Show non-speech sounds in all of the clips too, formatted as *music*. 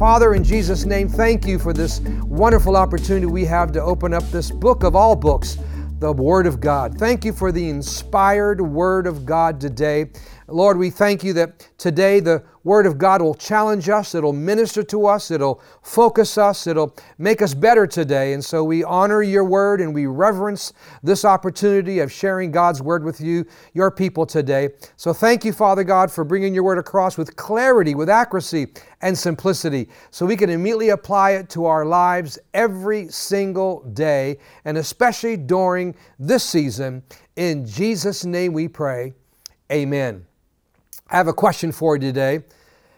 Father, in Jesus' name, thank you for this wonderful opportunity we have to open up this book of all books, the Word of God. Thank you for the inspired Word of God today. Lord, we thank you that today the Word of God will challenge us, it'll minister to us, it'll focus us, it'll make us better today. And so we honor your Word and we reverence this opportunity of sharing God's Word with you, your people today. So thank you, Father God, for bringing your Word across with clarity, with accuracy, and simplicity, so we can immediately apply it to our lives every single day, and especially during this season. In Jesus' name we pray. Amen. I have a question for you today.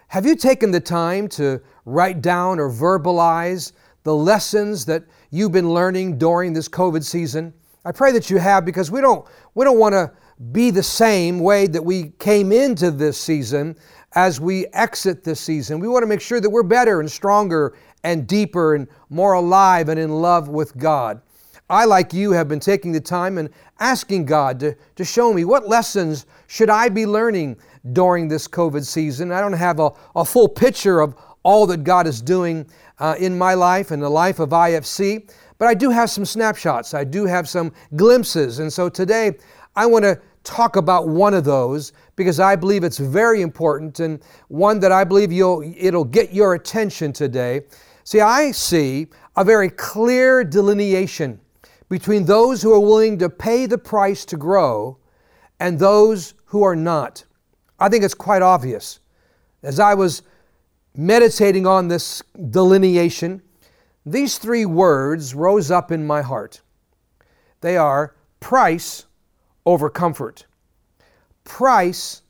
Have you taken the time to write down or verbalize the lessons that you've been learning during this COVID season? I pray that you have because we don't we don't want to be the same way that we came into this season as we exit this season. We want to make sure that we're better and stronger and deeper and more alive and in love with God. I, like you, have been taking the time and asking God to, to show me what lessons should I be learning during this COVID season. I don't have a, a full picture of all that God is doing uh, in my life and the life of IFC, but I do have some snapshots. I do have some glimpses. And so today I want to talk about one of those because I believe it's very important and one that I believe you'll, it'll get your attention today. See, I see a very clear delineation between those who are willing to pay the price to grow and those who are not. I think it's quite obvious. As I was meditating on this delineation, these three words rose up in my heart. They are price over comfort. Price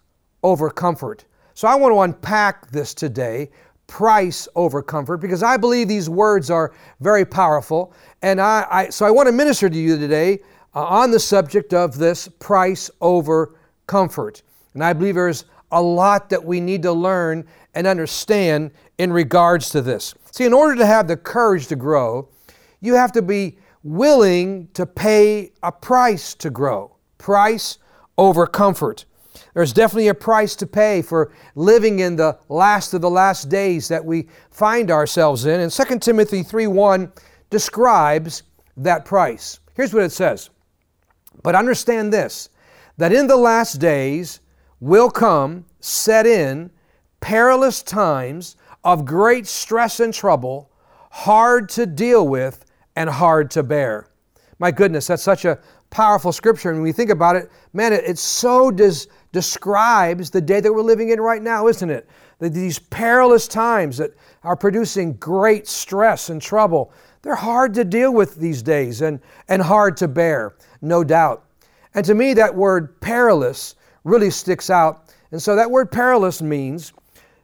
over comfort. So I want to unpack this today price over comfort because I believe these words are very powerful. And I, I so I want to minister to you today uh, on the subject of this price over comfort. And I believe there's a lot that we need to learn and understand in regards to this. See, in order to have the courage to grow, you have to be willing to pay a price to grow. Price over comfort. There's definitely a price to pay for living in the last of the last days that we find ourselves in. And 2 Timothy 3:1 describes that price. Here's what it says. But understand this that in the last days will come, set in, perilous times of great stress and trouble, hard to deal with and hard to bear. My goodness, that's such a powerful scripture. And when we think about it, man, it, it so does, describes the day that we're living in right now, isn't it? these perilous times that are producing great stress and trouble. They're hard to deal with these days and, and hard to bear, no doubt. And to me, that word perilous really sticks out. And so that word perilous means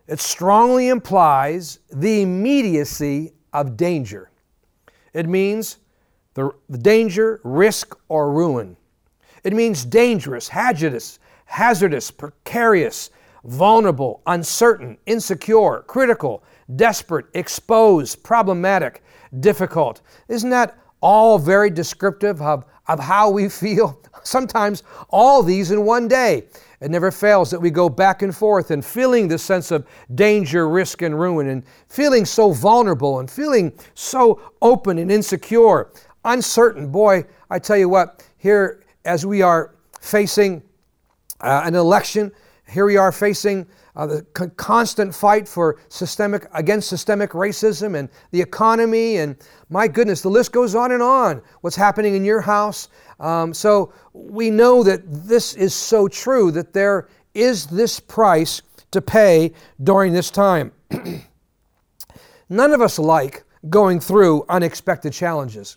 it strongly implies the immediacy of danger. It means the, the danger, risk, or ruin. It means dangerous, hazardous, hazardous, precarious, vulnerable, uncertain, insecure, critical, desperate, exposed, problematic, difficult. Isn't that all very descriptive of, of how we *laughs* feel? Sometimes all these in one day. It never fails that we go back and forth and feeling the sense of danger, risk, and ruin, and feeling so vulnerable and feeling so open and insecure, uncertain. Boy, I tell you what, here as we are facing uh, an election, here we are facing uh, the con- constant fight for systemic against systemic racism and the economy and my goodness the list goes on and on what's happening in your house. Um, so we know that this is so true that there is this price to pay during this time. *clears throat* None of us like going through unexpected challenges.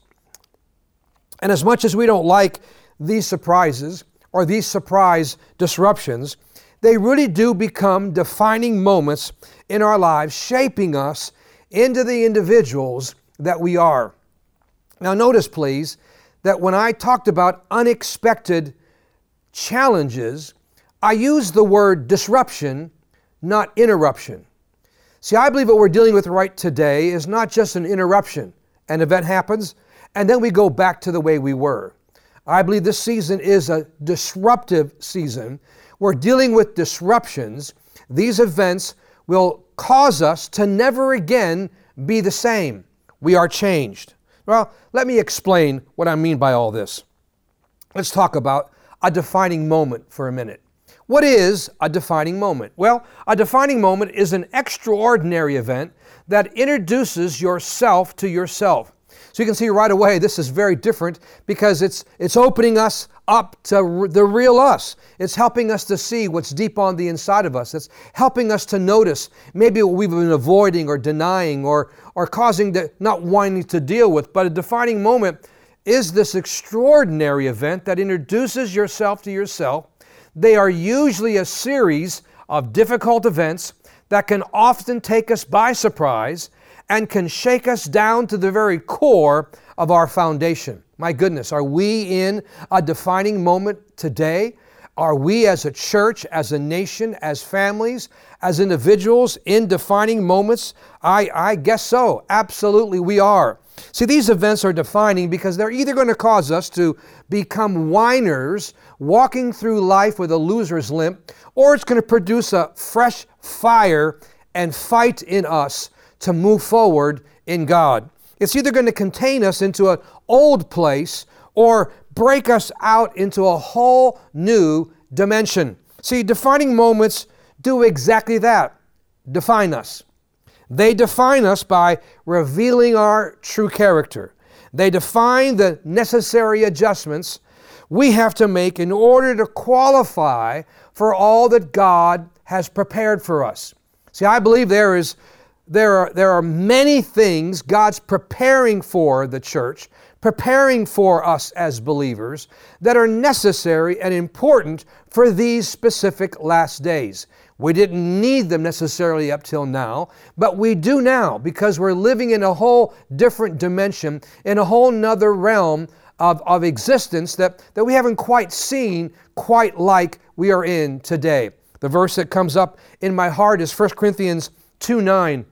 And as much as we don't like these surprises or these surprise disruptions they really do become defining moments in our lives, shaping us into the individuals that we are. Now, notice, please, that when I talked about unexpected challenges, I used the word disruption, not interruption. See, I believe what we're dealing with right today is not just an interruption. An event happens, and then we go back to the way we were. I believe this season is a disruptive season we're dealing with disruptions. These events will cause us to never again be the same. We are changed. Well, let me explain what I mean by all this. Let's talk about a defining moment for a minute. What is a defining moment? Well, a defining moment is an extraordinary event that introduces yourself to yourself. You can see right away this is very different because it's it's opening us up to the real us. It's helping us to see what's deep on the inside of us. It's helping us to notice maybe what we've been avoiding or denying or or causing to not wanting to deal with. But a defining moment is this extraordinary event that introduces yourself to yourself. They are usually a series of difficult events that can often take us by surprise and can shake us down to the very core of our foundation. My goodness, are we in a defining moment today? Are we as a church, as a nation, as families, as individuals in defining moments? I, I guess so. Absolutely, we are. See, these events are defining because they're either going to cause us to become whiners, walking through life with a loser's limp, or it's going to produce a fresh fire and fight in us to move forward in God. It's either going to contain us into an old place or break us out into a whole new dimension. See, defining moments do exactly that define us. They define us by revealing our true character. They define the necessary adjustments we have to make in order to qualify for all that God has prepared for us. See, I believe there is there are, there are many things God's preparing for the church, preparing for us as believers, that are necessary and important for these specific last days. We didn't need them necessarily up till now, but we do now because we're living in a whole different dimension, in a whole nother realm of, of existence that, that we haven't quite seen quite like we are in today. The verse that comes up in my heart is 1 Corinthians 2 9.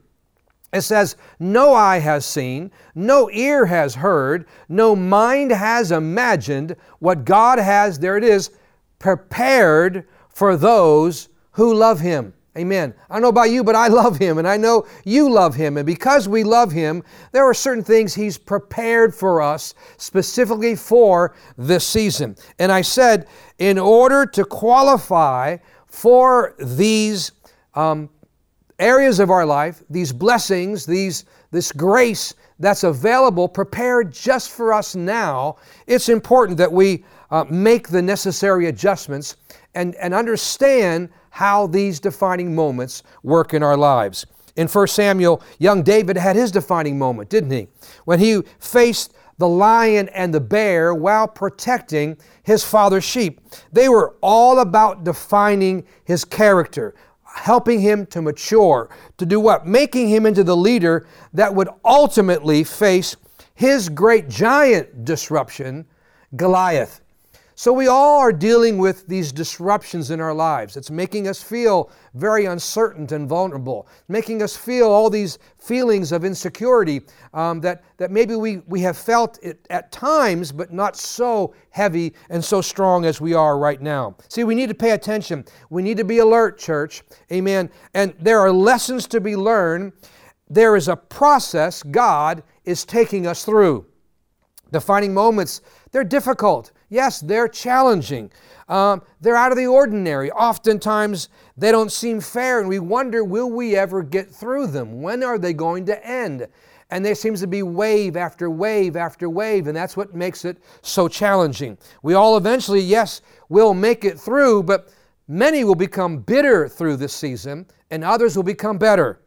It says, No eye has seen, no ear has heard, no mind has imagined what God has, there it is, prepared for those who love Him. Amen. I don't know about you, but I *laughs* love Him, and I know you love Him. And because we love Him, there are certain things He's prepared for us specifically for this season. And I said, in order to qualify for these um, areas of our life, these blessings, these, this grace that's available, prepared just for us now, it's important that we uh, make the necessary adjustments and, and understand how these defining moments work in our lives. In 1 Samuel, young David had his defining moment, didn't he? When he faced the lion and the bear while protecting his father's sheep. They were all about defining his character, helping him to mature, to do what? Making him into the leader that would ultimately face his great giant disruption, Goliath. So we all are dealing with these disruptions in our lives. It's making us feel very uncertain and vulnerable, making us feel all these feelings of insecurity um, that, that maybe we, we have felt it at times, but not so heavy and so strong as we are right now. See, we need to pay attention. We need to be alert, church. Amen. And there are lessons to be learned. There is a process God is taking us through. Defining moments, they're difficult. Yes, they're challenging. Um, they're out of the ordinary. Oftentimes, they don't seem fair, and we wonder will we ever get through them? When are they going to end? And there seems to be wave after wave after wave, and that's what makes it so challenging. We all eventually, yes, will make it through, but many will become bitter through this season, and others will become better.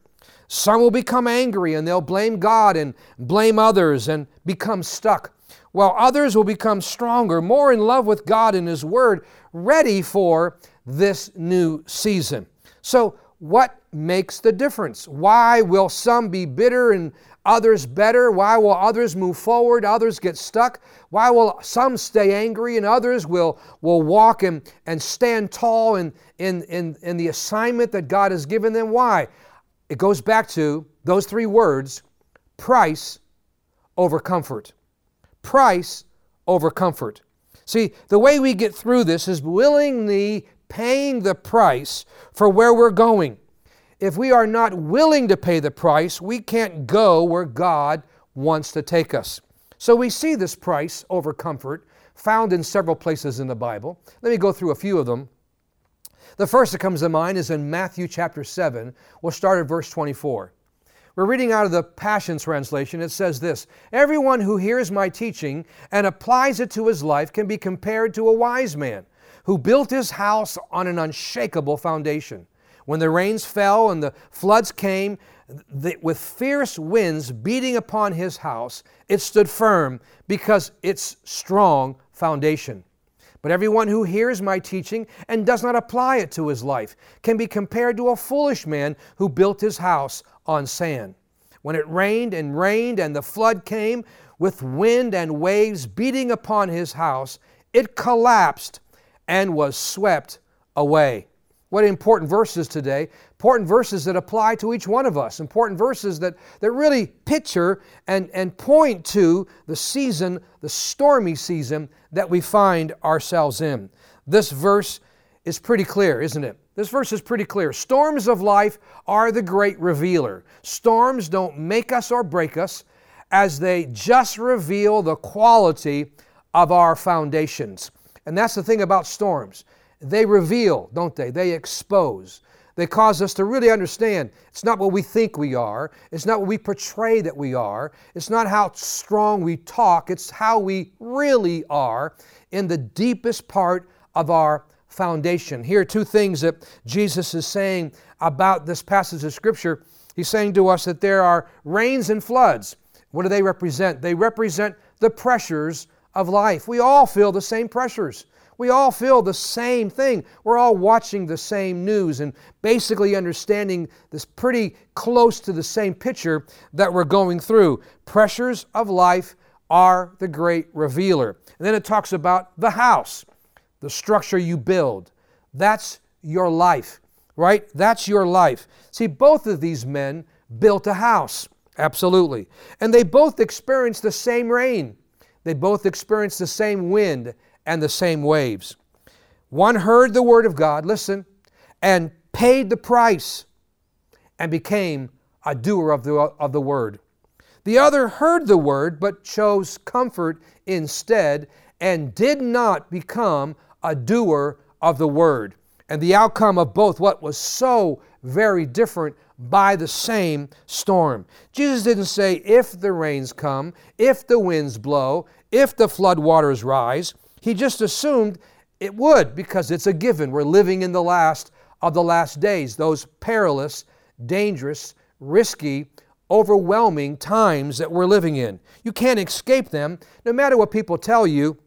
Some will become angry and they'll blame God and blame others and become stuck while others will become stronger, more in love with God and His Word, ready for this new season. So, what makes the difference? Why will some be bitter and others better? Why will others move forward, others get stuck? Why will some stay angry and others will, will walk and, and stand tall in, in, in, in the assignment that God has given them? Why? It goes back to those three words price over comfort price over comfort. See, the way we get through this is willingly paying the price for where we're going. if we are not willing to pay the price, we can't go where God wants to take us. So we see this price over comfort found in several places in the Bible. Let me go through a few of them. The first that comes to mind is in Matthew chapter 7. We'll start at verse 24. We're reading out of the Passion Translation. It says this Everyone who hears my teaching and applies it to his life can be compared to a wise man who built his house on an unshakable foundation. When the rains fell and the floods came, the, with fierce winds beating upon his house, it stood firm because its strong foundation. But everyone who hears my teaching and does not apply it to his life can be compared to a foolish man who built his house on sand. When it rained and rained and the flood came, with wind and waves beating upon his house, it collapsed and was swept away. What important verses today. Important verses that apply to each one of us. Important verses that, that really picture and, and point to the season, the stormy season that we find ourselves in. This verse is pretty clear, isn't it? This verse is pretty clear. Storms of life are the great revealer. Storms don't make us or break us, as they just reveal the quality of our foundations. And that's the thing about storms. They reveal, don't they? They expose. They cause us to really understand it's not what we think we are, it's not what we portray that we are, it's not how strong we talk, it's how we really are in the deepest part of our foundation. Here are two things that Jesus is saying about this passage of Scripture. He's saying to us that there are rains and floods. What do they represent? They represent the pressures of life. We all feel the same pressures. We all feel the same thing. We're all watching the same news and basically understanding this pretty close to the same picture that we're going through. Pressures of life are the great revealer. And then it talks about the house, the structure you build. That's your life, right? That's your life. See, both of these men built a house, absolutely. And they both experienced the same rain, they both experienced the same wind and the same waves. One heard the word of God, listen, and paid the price and became a doer of the, of the word. The other heard the word but chose comfort instead and did not become a doer of the word. And the outcome of both what was so very different by the same storm. Jesus didn't say if the rains come, if the winds blow, if the flood waters rise. He just assumed it would because it's a given. We're living in the last of the last days, those perilous, dangerous, risky, overwhelming times that we're living in. You can't escape them no matter what people tell you,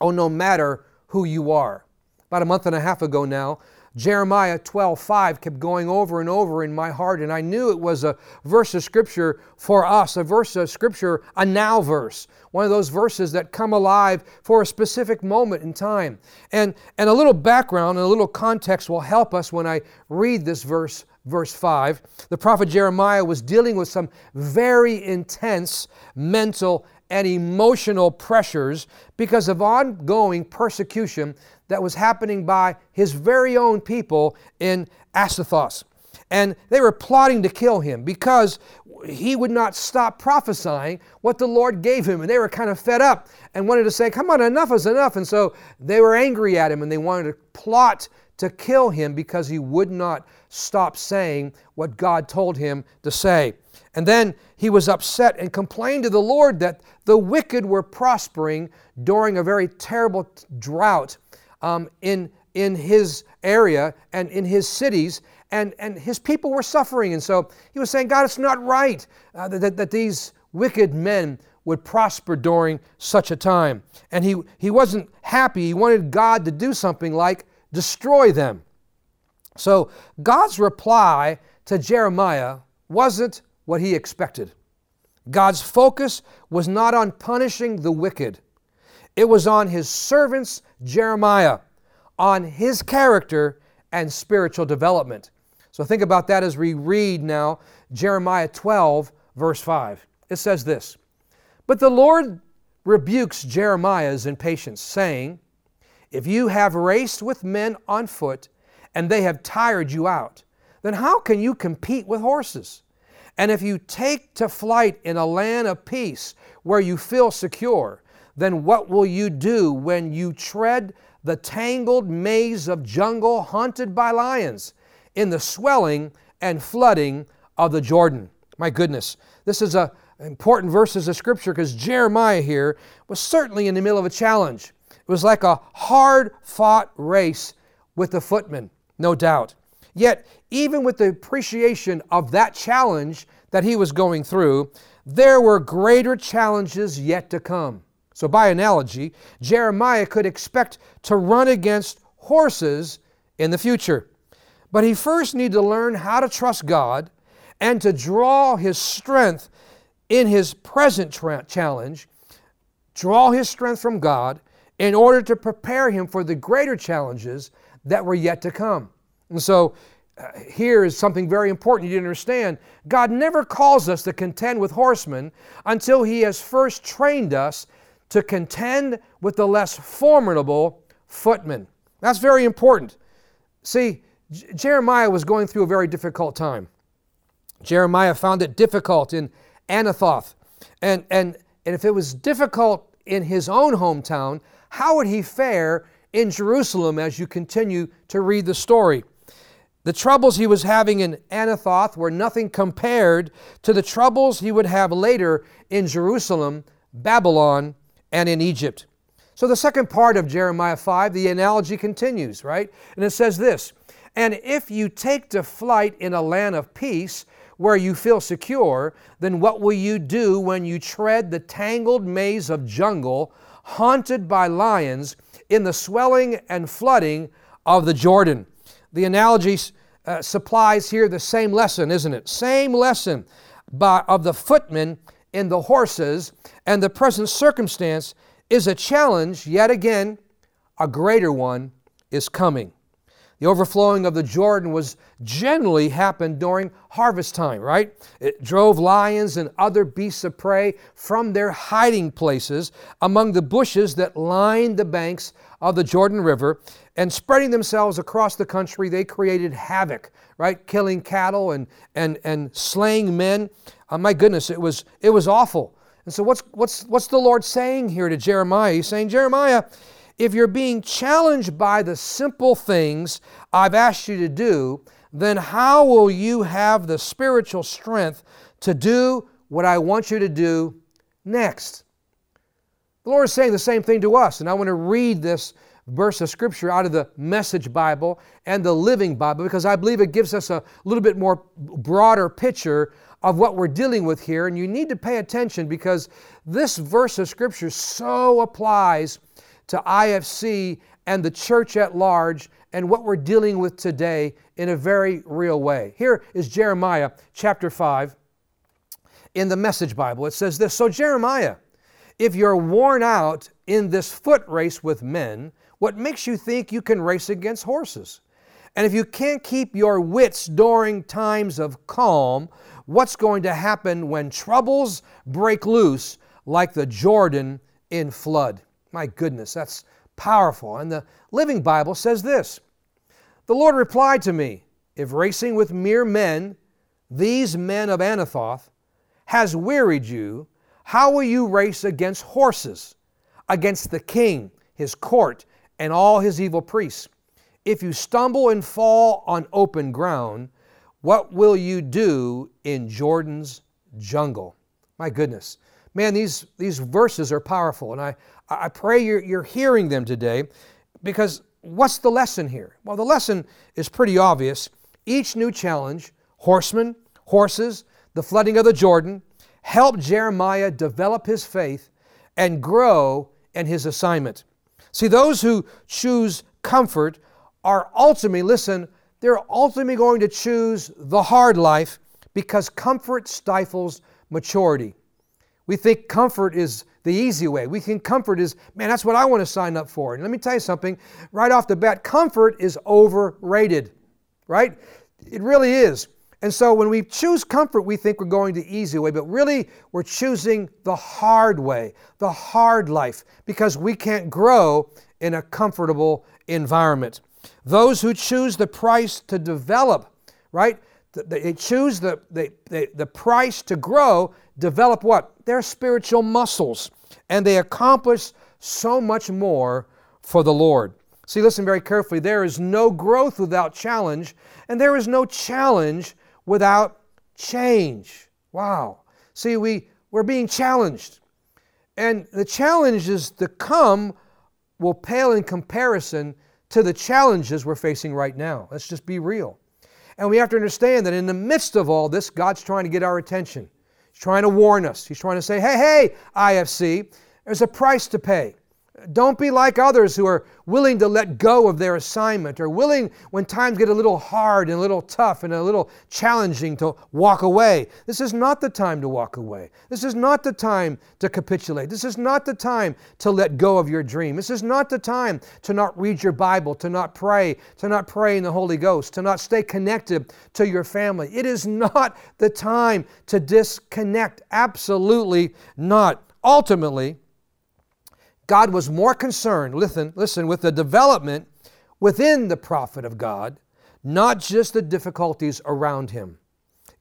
or no matter who you are. About a month and a half ago now, Jeremiah 12:5 kept going over and over in my heart, and I knew it was a verse of scripture for us, a verse of scripture, a now verse, one of those verses that come alive for a specific moment in time. And, and a little background and a little context will help us when I read this verse verse 5. The prophet Jeremiah was dealing with some very intense mental and emotional pressures because of ongoing persecution that was happening by his very own people in Anathoth. And they were plotting to kill him because he would not stop prophesying what the Lord gave him. And they were kind of fed up and wanted to say, Come on, enough is enough. And so they were angry at him and they wanted to plot to kill him because he would not stop saying what God told him to say. And then he was upset and complained to the Lord that the wicked were prospering during a very terrible drought um, in, in his area and in his cities, and, and his people were suffering. And so he was saying, God, it's not right uh, that, that these wicked men would prosper during such a time. And he, he wasn't happy. He wanted God to do something like destroy them. So God's reply to Jeremiah wasn't what he expected. God's focus was not on punishing the wicked, it was on his servants, Jeremiah, on his character and spiritual development. So think about that as we read now Jeremiah 12, verse 5. It says this But the Lord rebukes Jeremiah's impatience, saying, If you have raced with men on foot, and they have tired you out, then how can you compete with horses? And if you take to flight in a land of peace where you feel secure, then what will you do when you tread the tangled maze of jungle haunted by lions in the swelling and flooding of the Jordan? My goodness, this is a important verses of scripture because Jeremiah here was certainly in the middle of a challenge. It was like a hard fought race with the footmen, no doubt. Yet, even with the appreciation of that challenge that he was going through, there were greater challenges yet to come. So, by analogy, Jeremiah could expect to run against horses in the future. But he first needed to learn how to trust God and to draw his strength in his present tra- challenge, draw his strength from God in order to prepare him for the greater challenges that were yet to come. And so, uh, here is something very important you understand. God never calls us to contend with horsemen until He has first trained us to contend with the less formidable footmen. That's very important. See, J- Jeremiah was going through a very difficult time. Jeremiah found it difficult in Anathoth. And, and, and if it was difficult in his own hometown, how would he fare in Jerusalem as you continue to read the story? The troubles he was having in Anathoth were nothing compared to the troubles he would have later in Jerusalem, Babylon, and in Egypt. So, the second part of Jeremiah 5, the analogy continues, right? And it says this And if you take to flight in a land of peace, where you feel secure, then what will you do when you tread the tangled maze of jungle haunted by lions in the swelling and flooding of the Jordan? The analogy uh, supplies here the same lesson, isn't it? Same lesson by, of the footmen in the horses, and the present circumstance is a challenge, yet again, a greater one is coming. The overflowing of the Jordan was generally happened during harvest time, right? It drove lions and other beasts of prey from their hiding places among the bushes that lined the banks of the Jordan River and spreading themselves across the country, they created havoc, right? Killing cattle and, and, and slaying men. Oh, my goodness, it was, it was awful. And so, what's, what's, what's the Lord saying here to Jeremiah? He's saying, Jeremiah, if you're being challenged by the simple things I've asked you to do, then how will you have the spiritual strength to do what I want you to do next? The Lord is saying the same thing to us, and I want to read this verse of Scripture out of the Message Bible and the Living Bible because I believe it gives us a little bit more broader picture of what we're dealing with here. And you need to pay attention because this verse of Scripture so applies to IFC and the church at large and what we're dealing with today in a very real way. Here is Jeremiah chapter 5 in the Message Bible. It says this So, Jeremiah, if you're worn out in this foot race with men, what makes you think you can race against horses? And if you can't keep your wits during times of calm, what's going to happen when troubles break loose like the Jordan in flood? My goodness, that's powerful. And the Living Bible says this The Lord replied to me, If racing with mere men, these men of Anathoth, has wearied you, how will you race against horses, against the king, his court, and all his evil priests? If you stumble and fall on open ground, what will you do in Jordan's jungle? My goodness. Man, these, these verses are powerful, and I, I pray you're, you're hearing them today because what's the lesson here? Well, the lesson is pretty obvious. Each new challenge, horsemen, horses, the flooding of the Jordan, helped Jeremiah develop his faith and grow in his assignment. See, those who choose comfort are ultimately, listen, they're ultimately going to choose the hard life because comfort stifles maturity. We think comfort is the easy way. We think comfort is, man, that's what I want to sign up for. And let me tell you something right off the bat comfort is overrated, right? It really is. And so when we choose comfort, we think we're going the easy way, but really we're choosing the hard way, the hard life, because we can't grow in a comfortable environment. Those who choose the price to develop right? They choose the, the, the, the price to grow, develop what? Their spiritual muscles. And they accomplish so much more for the Lord. See, listen very carefully. There is no growth without challenge, and there is no challenge without change. Wow. See, we, we're being challenged. And the challenges to come will pale in comparison to the challenges we're facing right now. Let's just be real. And we have to understand that in the midst of all this, God's trying to get our attention. He's trying to warn us. He's trying to say, hey, hey, IFC, there's a price to pay. Don't be like others who are willing to let go of their assignment or willing, when times get a little hard and a little tough and a little challenging, to walk away. This is not the time to walk away. This is not the time to capitulate. This is not the time to let go of your dream. This is not the time to not read your Bible, to not pray, to not pray in the Holy Ghost, to not stay connected to your family. It is not the time to disconnect. Absolutely not. Ultimately, God was more concerned, listen, listen, with the development within the prophet of God, not just the difficulties around him.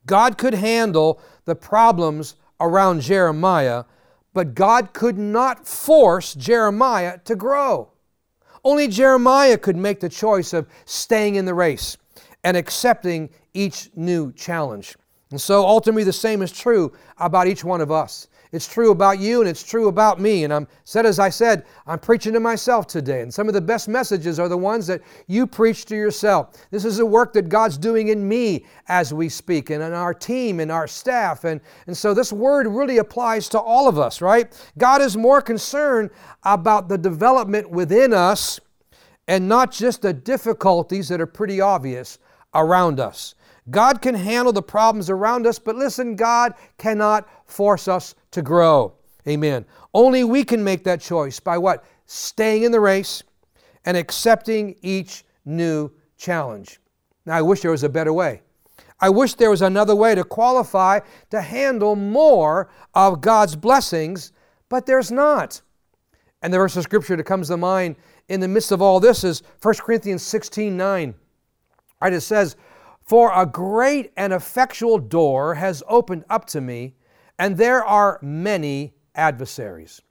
God could handle the problems around Jeremiah, but God could not force Jeremiah to grow. Only Jeremiah could make the choice of staying in the race and accepting each new challenge. And so ultimately, the same is true about each one of us. It's true about you and it's true about me. And I'm said as I said, I'm preaching to myself today. And some of the best messages are the ones that you preach to yourself. This is a work that God's doing in me as we speak and in our team and our staff. And, and so this word really applies to all of us, right? God is more concerned about the development within us and not just the difficulties that are pretty obvious around us. God can handle the problems around us, but listen, God cannot force us to grow. Amen. Only we can make that choice by what? Staying in the race and accepting each new challenge. Now, I wish there was a better way. I wish there was another way to qualify to handle more of God's blessings, but there's not. And the verse of scripture that comes to mind in the midst of all this is 1 Corinthians 16 9. Right, it says, For a great and effectual door has opened up to me and there are many adversaries.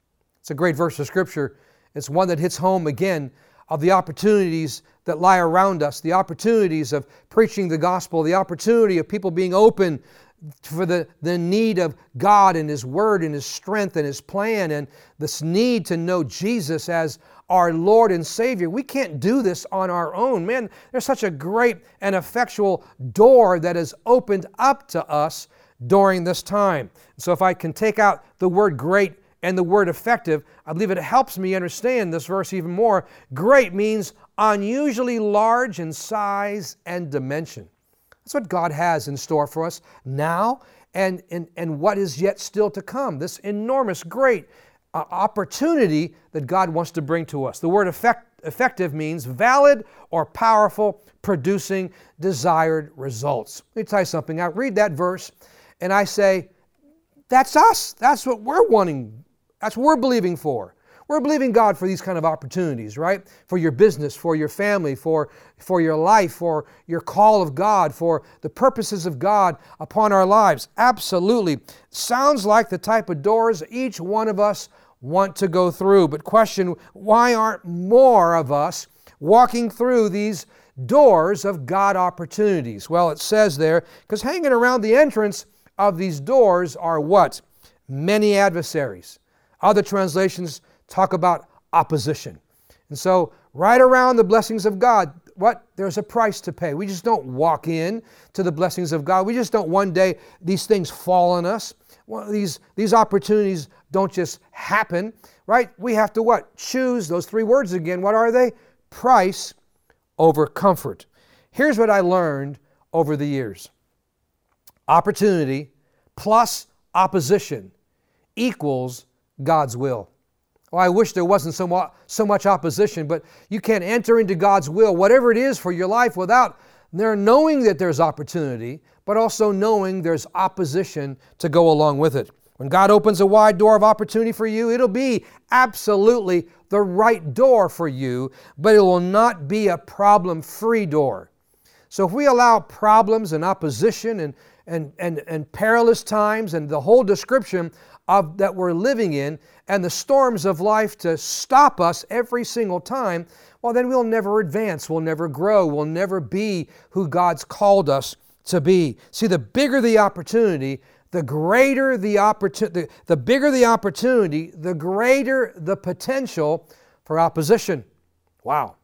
It's a great verse of Scripture. It's one that hits home again of the opportunities that lie around us, the opportunities of preaching the gospel, the opportunity of people being open for the, the need of God and His Word and His strength and His plan and this need to know Jesus as our Lord and Savior. We can't do this on our own. Man, there's such a great and effectual door that is opened up to us during this time. So if I can take out the word great and the word effective, I believe it helps me understand this verse even more. Great means unusually large in size and dimension. That's what God has in store for us now and, and, and what is yet still to come. This enormous, great uh, opportunity that God wants to bring to us. The word effect, effective means valid or powerful, producing desired results. Let me tell you something. I read that verse and I say, that's us. That's what we're wanting. That's what we're believing for. We're believing God for these kind of opportunities, right? For your business, for your family, for, for your life, for your call of God, for the purposes of God upon our lives. Absolutely. Sounds like the type of doors each one of us want to go through. But question, why aren't more of us walking through these doors of God opportunities? Well, it says there, because hanging around the entrance of these doors are what? Many adversaries. Other translations talk about opposition. And so, right around the blessings of God, what? There's a price to pay. We just don't walk in to the blessings of God. We just don't one day these things fall on us. Well, these, these opportunities don't just happen, right? We have to what? Choose those three words again. What are they? Price over comfort. Here's what I learned over the years opportunity plus opposition equals God's will. Oh, I wish there wasn't so much, so much opposition, but you can't enter into God's will, whatever it is for your life, without there knowing that there's opportunity, but also knowing there's opposition to go along with it. When God opens a wide door of opportunity for you, it'll be absolutely the right door for you, but it will not be a problem free door. So if we allow problems and opposition and, and, and, and perilous times and the whole description of that we're living in and the storms of life to stop us every single time, well, then we'll never advance, we'll never grow, we'll never be who God's called us to be. See, the bigger the opportunity, the greater the opportunity, the bigger the opportunity, the greater the potential for opposition. Wow.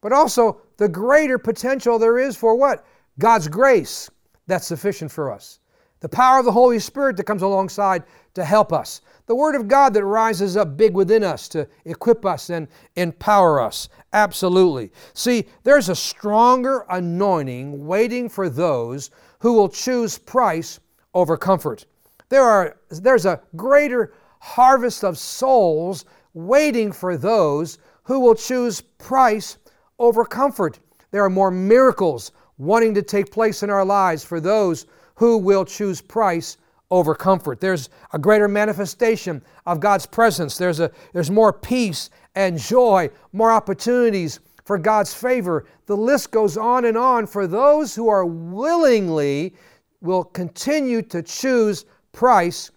But also, the greater potential there is for what? God's grace that's sufficient for us. The power of the Holy Spirit that comes alongside to help us. The Word of God that rises up big within us to equip us and empower us. Absolutely. See, there's a stronger anointing waiting for those who will choose price over comfort. There are, there's a greater harvest of souls waiting for those who will choose price over comfort. There are more miracles wanting to take place in our lives for those who will choose price over comfort. There's a greater manifestation of God's presence. There's, a, there's more peace and joy, more opportunities for God's favor. The list goes on and on for those who are willingly will continue to choose price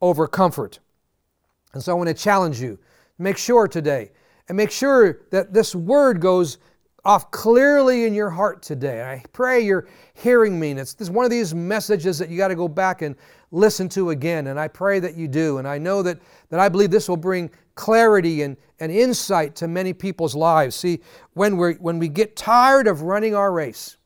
over comfort. And so I want to challenge you. Make sure today and make sure that this word goes off clearly in your heart today. I pray you're hearing me. And it's this one of these messages that you got to go back and listen to again. And I pray that you do. And I know that, that I believe this will bring clarity and, and insight to many people's lives. See, when, we when we get tired of running our race,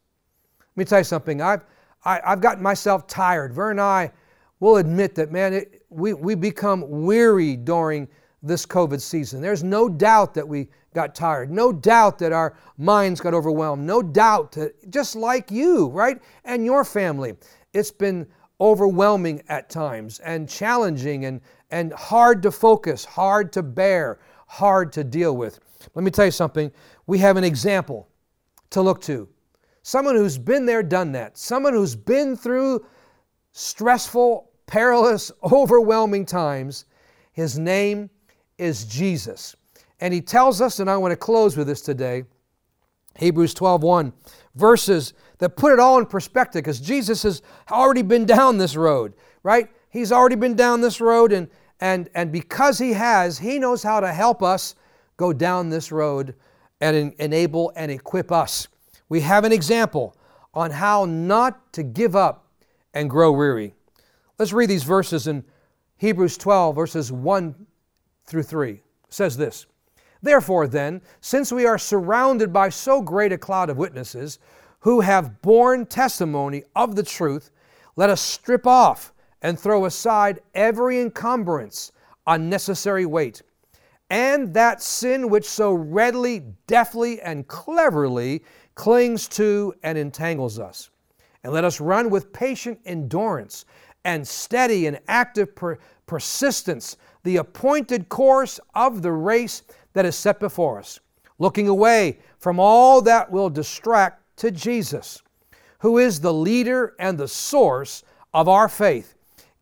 let me tell you something. I've, I, have i have gotten myself tired. Vern and I will admit that, man, it, we, we become weary during this COVID season. There's no doubt that we got tired. No doubt that our minds got overwhelmed. No doubt that, just like you, right? And your family, it's been overwhelming at times and challenging and, and hard to focus, hard to bear, hard to deal with. Let me tell you something. We have an example to look to. Someone who's been there, done that. Someone who's been through stressful, perilous, *laughs* overwhelming times. His name is Jesus. And he tells us, and I want to close with this today, Hebrews 12:1, verses that put it all in perspective because Jesus has already been down this road, right? He's already been down this road, and, and, and because he has, he knows how to help us go down this road and en- enable and equip us. We have an example on how not to give up and grow weary. Let's read these verses in Hebrews 12, verses 1 through 3. Says this Therefore, then, since we are surrounded by so great a cloud of witnesses who have borne testimony of the truth, let us strip off and throw aside every encumbrance, unnecessary weight, and that sin which so readily, deftly, and cleverly clings to and entangles us. And let us run with patient endurance and steady and active per- persistence the appointed course of the race that is set before us, looking away from all that will distract to Jesus, who is the leader and the source of our faith,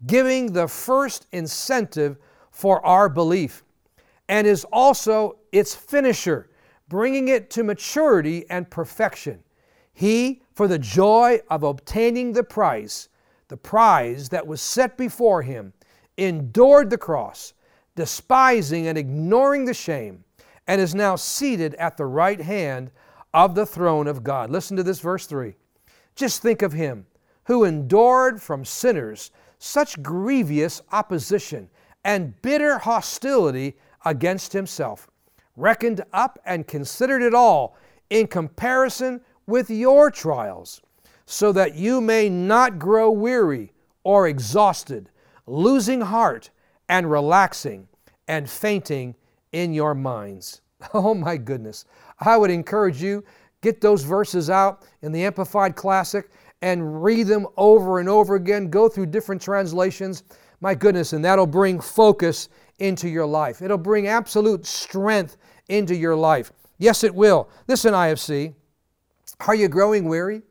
giving the first incentive for our belief, and is also its finisher, bringing it to maturity and perfection. He, for the joy of obtaining the prize, the prize that was set before him, endured the cross, despising and ignoring the shame, and is now seated at the right hand of the throne of God. Listen to this, verse 3. Just think of him who endured from sinners such grievous opposition and bitter hostility against himself, reckoned up and considered it all in comparison with your trials, so that you may not grow weary or exhausted losing heart and relaxing and fainting in your minds. *laughs* Oh my goodness. I would encourage you get those verses out in the Amplified Classic and read them over and over again. Go through different translations. My goodness, and that'll bring focus into your life. It'll bring absolute strength into your life. Yes, it will. Listen, IFC, are you growing weary?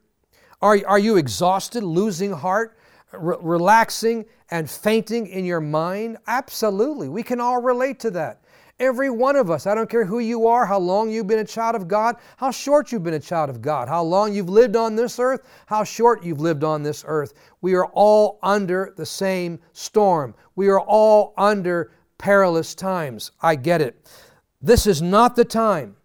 Are, are you exhausted, losing heart, re- relaxing and fainting in your mind? Absolutely. We can all relate to that. Every one of us. I don't care who you are, how long you've been a child of God, how short you've been a child of God, how long you've lived on this earth, how short you've lived on this earth. We are all under the same storm. We are all under perilous times. I get it. This is not the time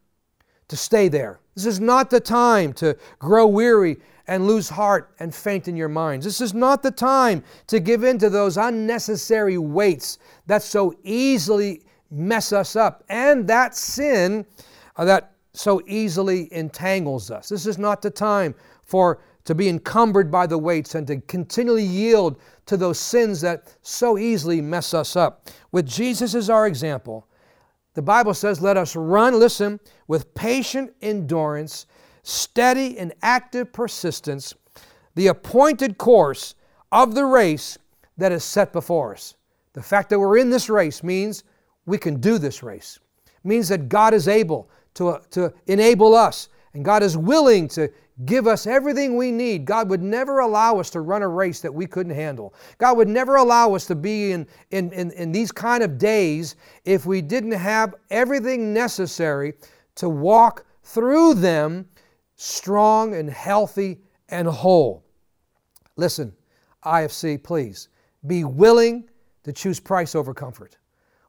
to stay there. This is not the time to grow weary and lose heart and faint in your minds. This is not the time to give in to those unnecessary weights that so easily mess us up and that sin uh, that so easily entangles us. This is not the time for to be encumbered by the weights and to continually yield to those sins that so easily mess us up. With Jesus as our example, the Bible says, Let us run, listen, with patient endurance, steady and active persistence, the appointed course of the race that is set before us. The fact that we're in this race means we can do this race, it means that God is able to, to enable us, and God is willing to give us everything we need. God would never allow us to run a race that we couldn't handle. God would never allow us to be in, in, in, in these kind of days if we didn't have everything necessary to walk through them strong and healthy and whole. Listen, IFC, please be willing to choose price over comfort.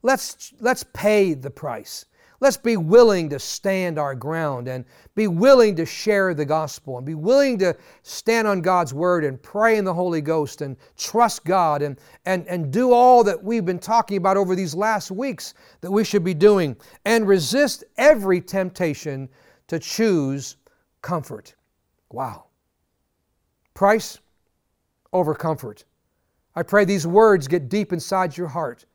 Let's, let's pay the price. Let's be willing to stand our ground and be willing to share the gospel and be willing to stand on God's word and pray in the Holy Ghost and trust God and, and, and do all that we've been talking about over these last weeks that we should be doing and resist every temptation to choose comfort. Wow. Price over comfort. I pray these words get deep inside your heart.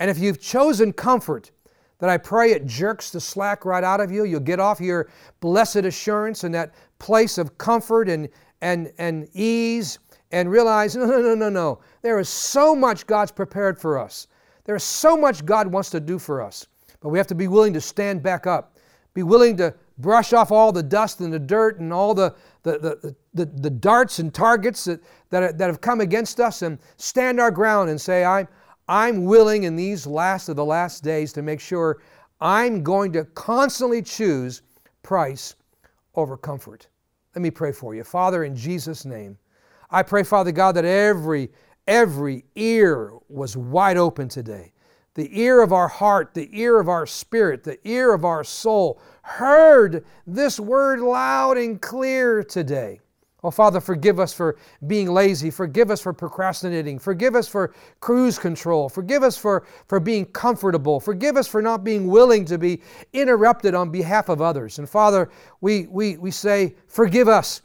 And if you've chosen comfort, that I pray it jerks the slack right out of you. You'll get off your blessed assurance and that place of comfort and, and, and ease and realize no, no, no, no, no. There is so much God's prepared for us. There is so much God wants to do for us. But we have to be willing to stand back up, be willing to brush off all the dust and the dirt and all the, the, the, the, the darts and targets that, that, that have come against us and stand our ground and say, I'm, I'm willing in these last of the last days to make sure I'm going to constantly choose price over comfort. Let me pray for you. Father, in Jesus' name, I pray, Father God, that every every ear was wide open today. The ear of our heart, the ear of our spirit, the ear of our soul heard this word loud and clear today. Oh, Father, forgive us for being lazy. Forgive us for procrastinating. Forgive us for cruise control. Forgive us for, for being comfortable. Forgive us for not being willing to be interrupted on behalf of others. And Father, we, we, we say, forgive us.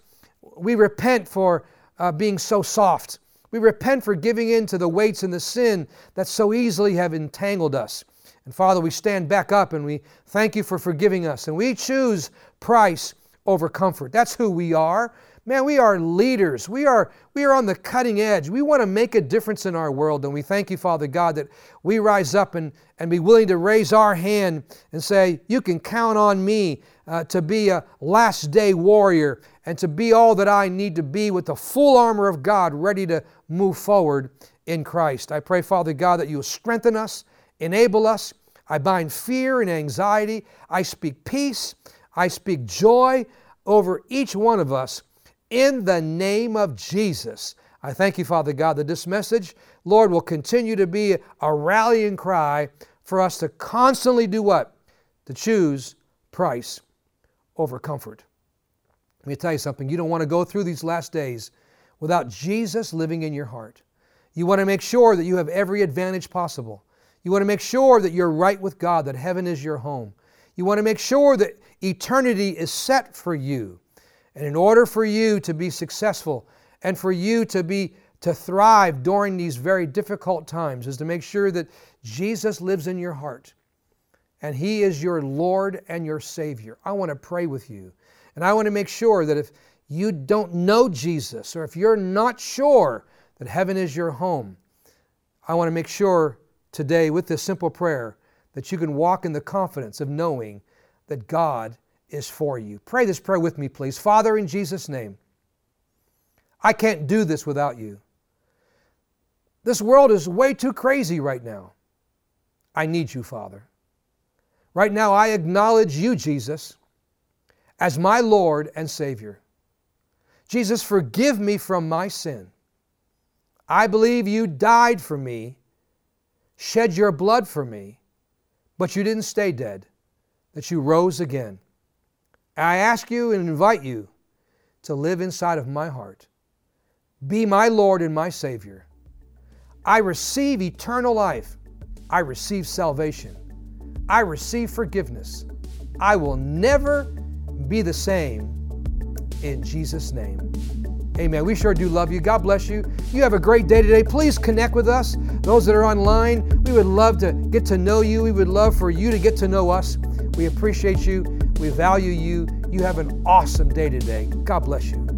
We repent for uh, being so soft. We repent for giving in to the weights and the sin that so easily have entangled us. And Father, we stand back up and we thank you for forgiving us. And we choose price over comfort. That's who we are. Man, we are leaders. We are, we are on the cutting edge. We want to make a difference in our world. And we thank you, Father God, that we rise up and, and be willing to raise our hand and say, You can count on me uh, to be a last day warrior and to be all that I need to be with the full armor of God ready to move forward in Christ. I pray, Father God, that you will strengthen us, enable us. I bind fear and anxiety. I speak peace. I speak joy over each one of us in the name of Jesus. I thank you, Father God, that this message, Lord, will continue to be a rallying cry for us to constantly do what? To choose price over comfort. Let me tell you something. You don't want to go through these last days without Jesus living in your heart. You want to make sure that you have every advantage possible. You want to make sure that you're right with God, that heaven is your home. You want to make sure that eternity is set for you. And in order for you to be successful and for you to be to thrive during these very difficult times is to make sure that Jesus lives in your heart and he is your Lord and your Savior. I want to pray with you. And I want to make sure that if you don't know Jesus or if you're not sure that heaven is your home, I want to make sure today with this simple prayer that you can walk in the confidence of knowing that God is for you. Pray this prayer with me, please. Father, in Jesus' name, I can't do this without you. This world is way too crazy right now. I need you, Father. Right now, I acknowledge you, Jesus, as my Lord and Savior. Jesus, forgive me from my sin. I believe you died for me, shed your blood for me, but you didn't stay dead, that you rose again. I ask you and invite you to live inside of my heart. Be my Lord and my Savior. I receive eternal life. I receive salvation. I receive forgiveness. I will never be the same in Jesus' name. Amen. We sure do love you. God bless you. You have a great day today. Please connect with us. Those that are online, we would love to get to know you. We would love for you to get to know us. We appreciate you. We value you. You have an awesome day today. God bless you.